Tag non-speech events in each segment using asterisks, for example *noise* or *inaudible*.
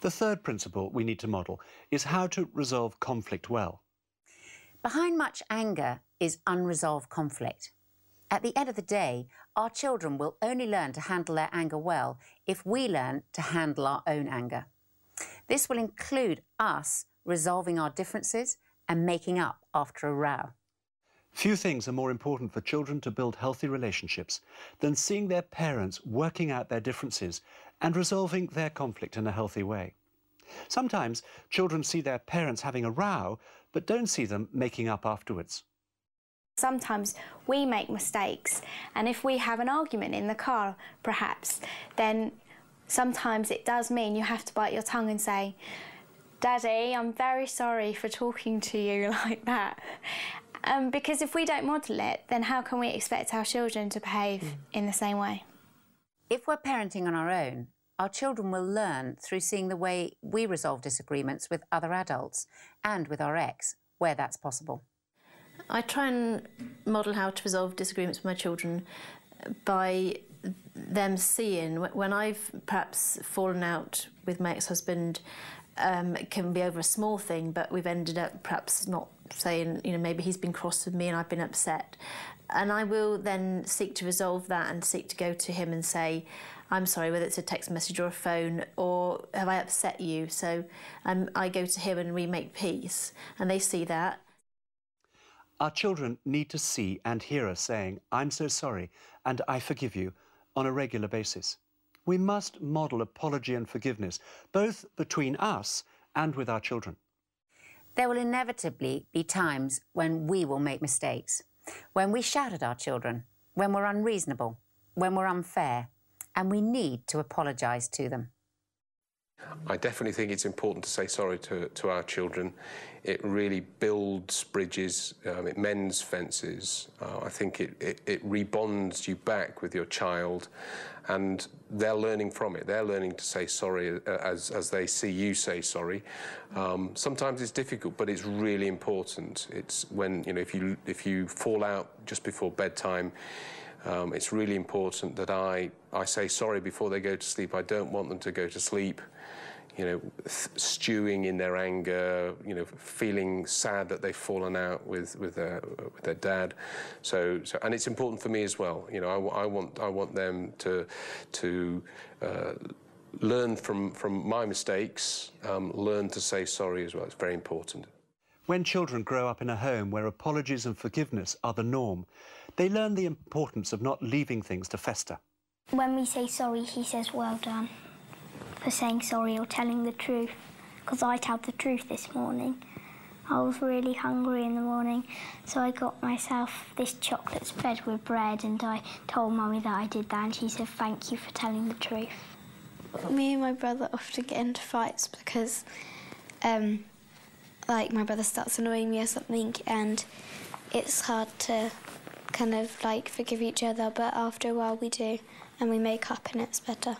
The third principle we need to model is how to resolve conflict well. Behind much anger is unresolved conflict. At the end of the day, our children will only learn to handle their anger well if we learn to handle our own anger. This will include us resolving our differences and making up after a row. Few things are more important for children to build healthy relationships than seeing their parents working out their differences and resolving their conflict in a healthy way. Sometimes children see their parents having a row, but don't see them making up afterwards. Sometimes we make mistakes, and if we have an argument in the car, perhaps, then sometimes it does mean you have to bite your tongue and say, Daddy, I'm very sorry for talking to you *laughs* like that. Um, because if we don't model it, then how can we expect our children to behave mm. in the same way? If we're parenting on our own, our children will learn through seeing the way we resolve disagreements with other adults and with our ex, where that's possible. I try and model how to resolve disagreements with my children by them seeing when I've perhaps fallen out with my ex-husband um, it can be over a small thing, but we've ended up perhaps not saying, you know, maybe he's been cross with me and I've been upset. And I will then seek to resolve that and seek to go to him and say, I'm sorry, whether it's a text message or a phone, or have I upset you? So um, I go to him and we make peace, and they see that. Our children need to see and hear us saying, I'm so sorry and I forgive you on a regular basis. We must model apology and forgiveness, both between us and with our children. There will inevitably be times when we will make mistakes, when we shout at our children, when we're unreasonable, when we're unfair, and we need to apologise to them. I definitely think it's important to say sorry to, to our children. It really builds bridges, um, it mends fences. Uh, I think it, it, it rebonds you back with your child and they're learning from it. They're learning to say sorry uh, as, as they see you say sorry. Um, sometimes it's difficult, but it's really important. It's when, you know, if you, if you fall out just before bedtime, um, it's really important that I, I say sorry before they go to sleep. I don't want them to go to sleep you know, stewing in their anger, you know, feeling sad that they've fallen out with with their with their dad. So, so and it's important for me as well. You know, I, I want I want them to to uh, learn from from my mistakes, um, learn to say sorry as well. It's very important. When children grow up in a home where apologies and forgiveness are the norm, they learn the importance of not leaving things to fester. When we say sorry, he says, well done for saying sorry or telling the truth, because I told the truth this morning. I was really hungry in the morning, so I got myself this chocolate spread with bread and I told Mummy that I did that and she said thank you for telling the truth. Me and my brother often get into fights because um, like my brother starts annoying me or something and it's hard to kind of like forgive each other but after a while we do and we make up and it's better.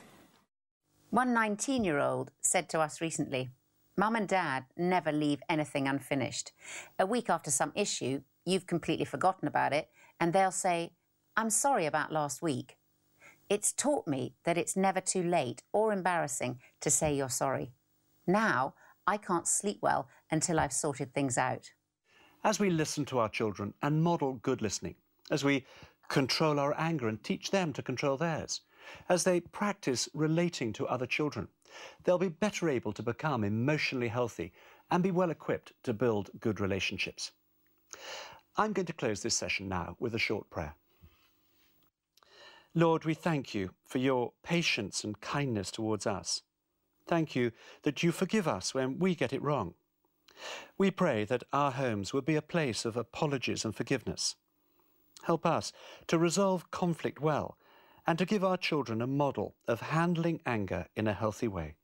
One 19 year old said to us recently, Mum and Dad never leave anything unfinished. A week after some issue, you've completely forgotten about it, and they'll say, I'm sorry about last week. It's taught me that it's never too late or embarrassing to say you're sorry. Now, I can't sleep well until I've sorted things out. As we listen to our children and model good listening, as we control our anger and teach them to control theirs, as they practice relating to other children, they'll be better able to become emotionally healthy and be well equipped to build good relationships. I'm going to close this session now with a short prayer. Lord, we thank you for your patience and kindness towards us. Thank you that you forgive us when we get it wrong. We pray that our homes will be a place of apologies and forgiveness. Help us to resolve conflict well and to give our children a model of handling anger in a healthy way.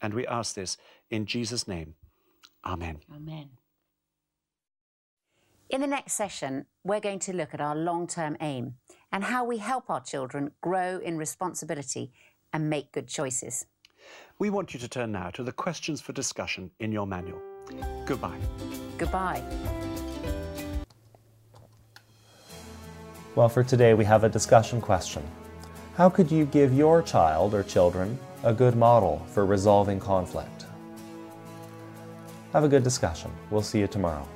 And we ask this in Jesus' name. Amen. Amen. In the next session, we're going to look at our long term aim and how we help our children grow in responsibility and make good choices. We want you to turn now to the questions for discussion in your manual. Goodbye. Goodbye. Well, for today, we have a discussion question. How could you give your child or children a good model for resolving conflict? Have a good discussion. We'll see you tomorrow.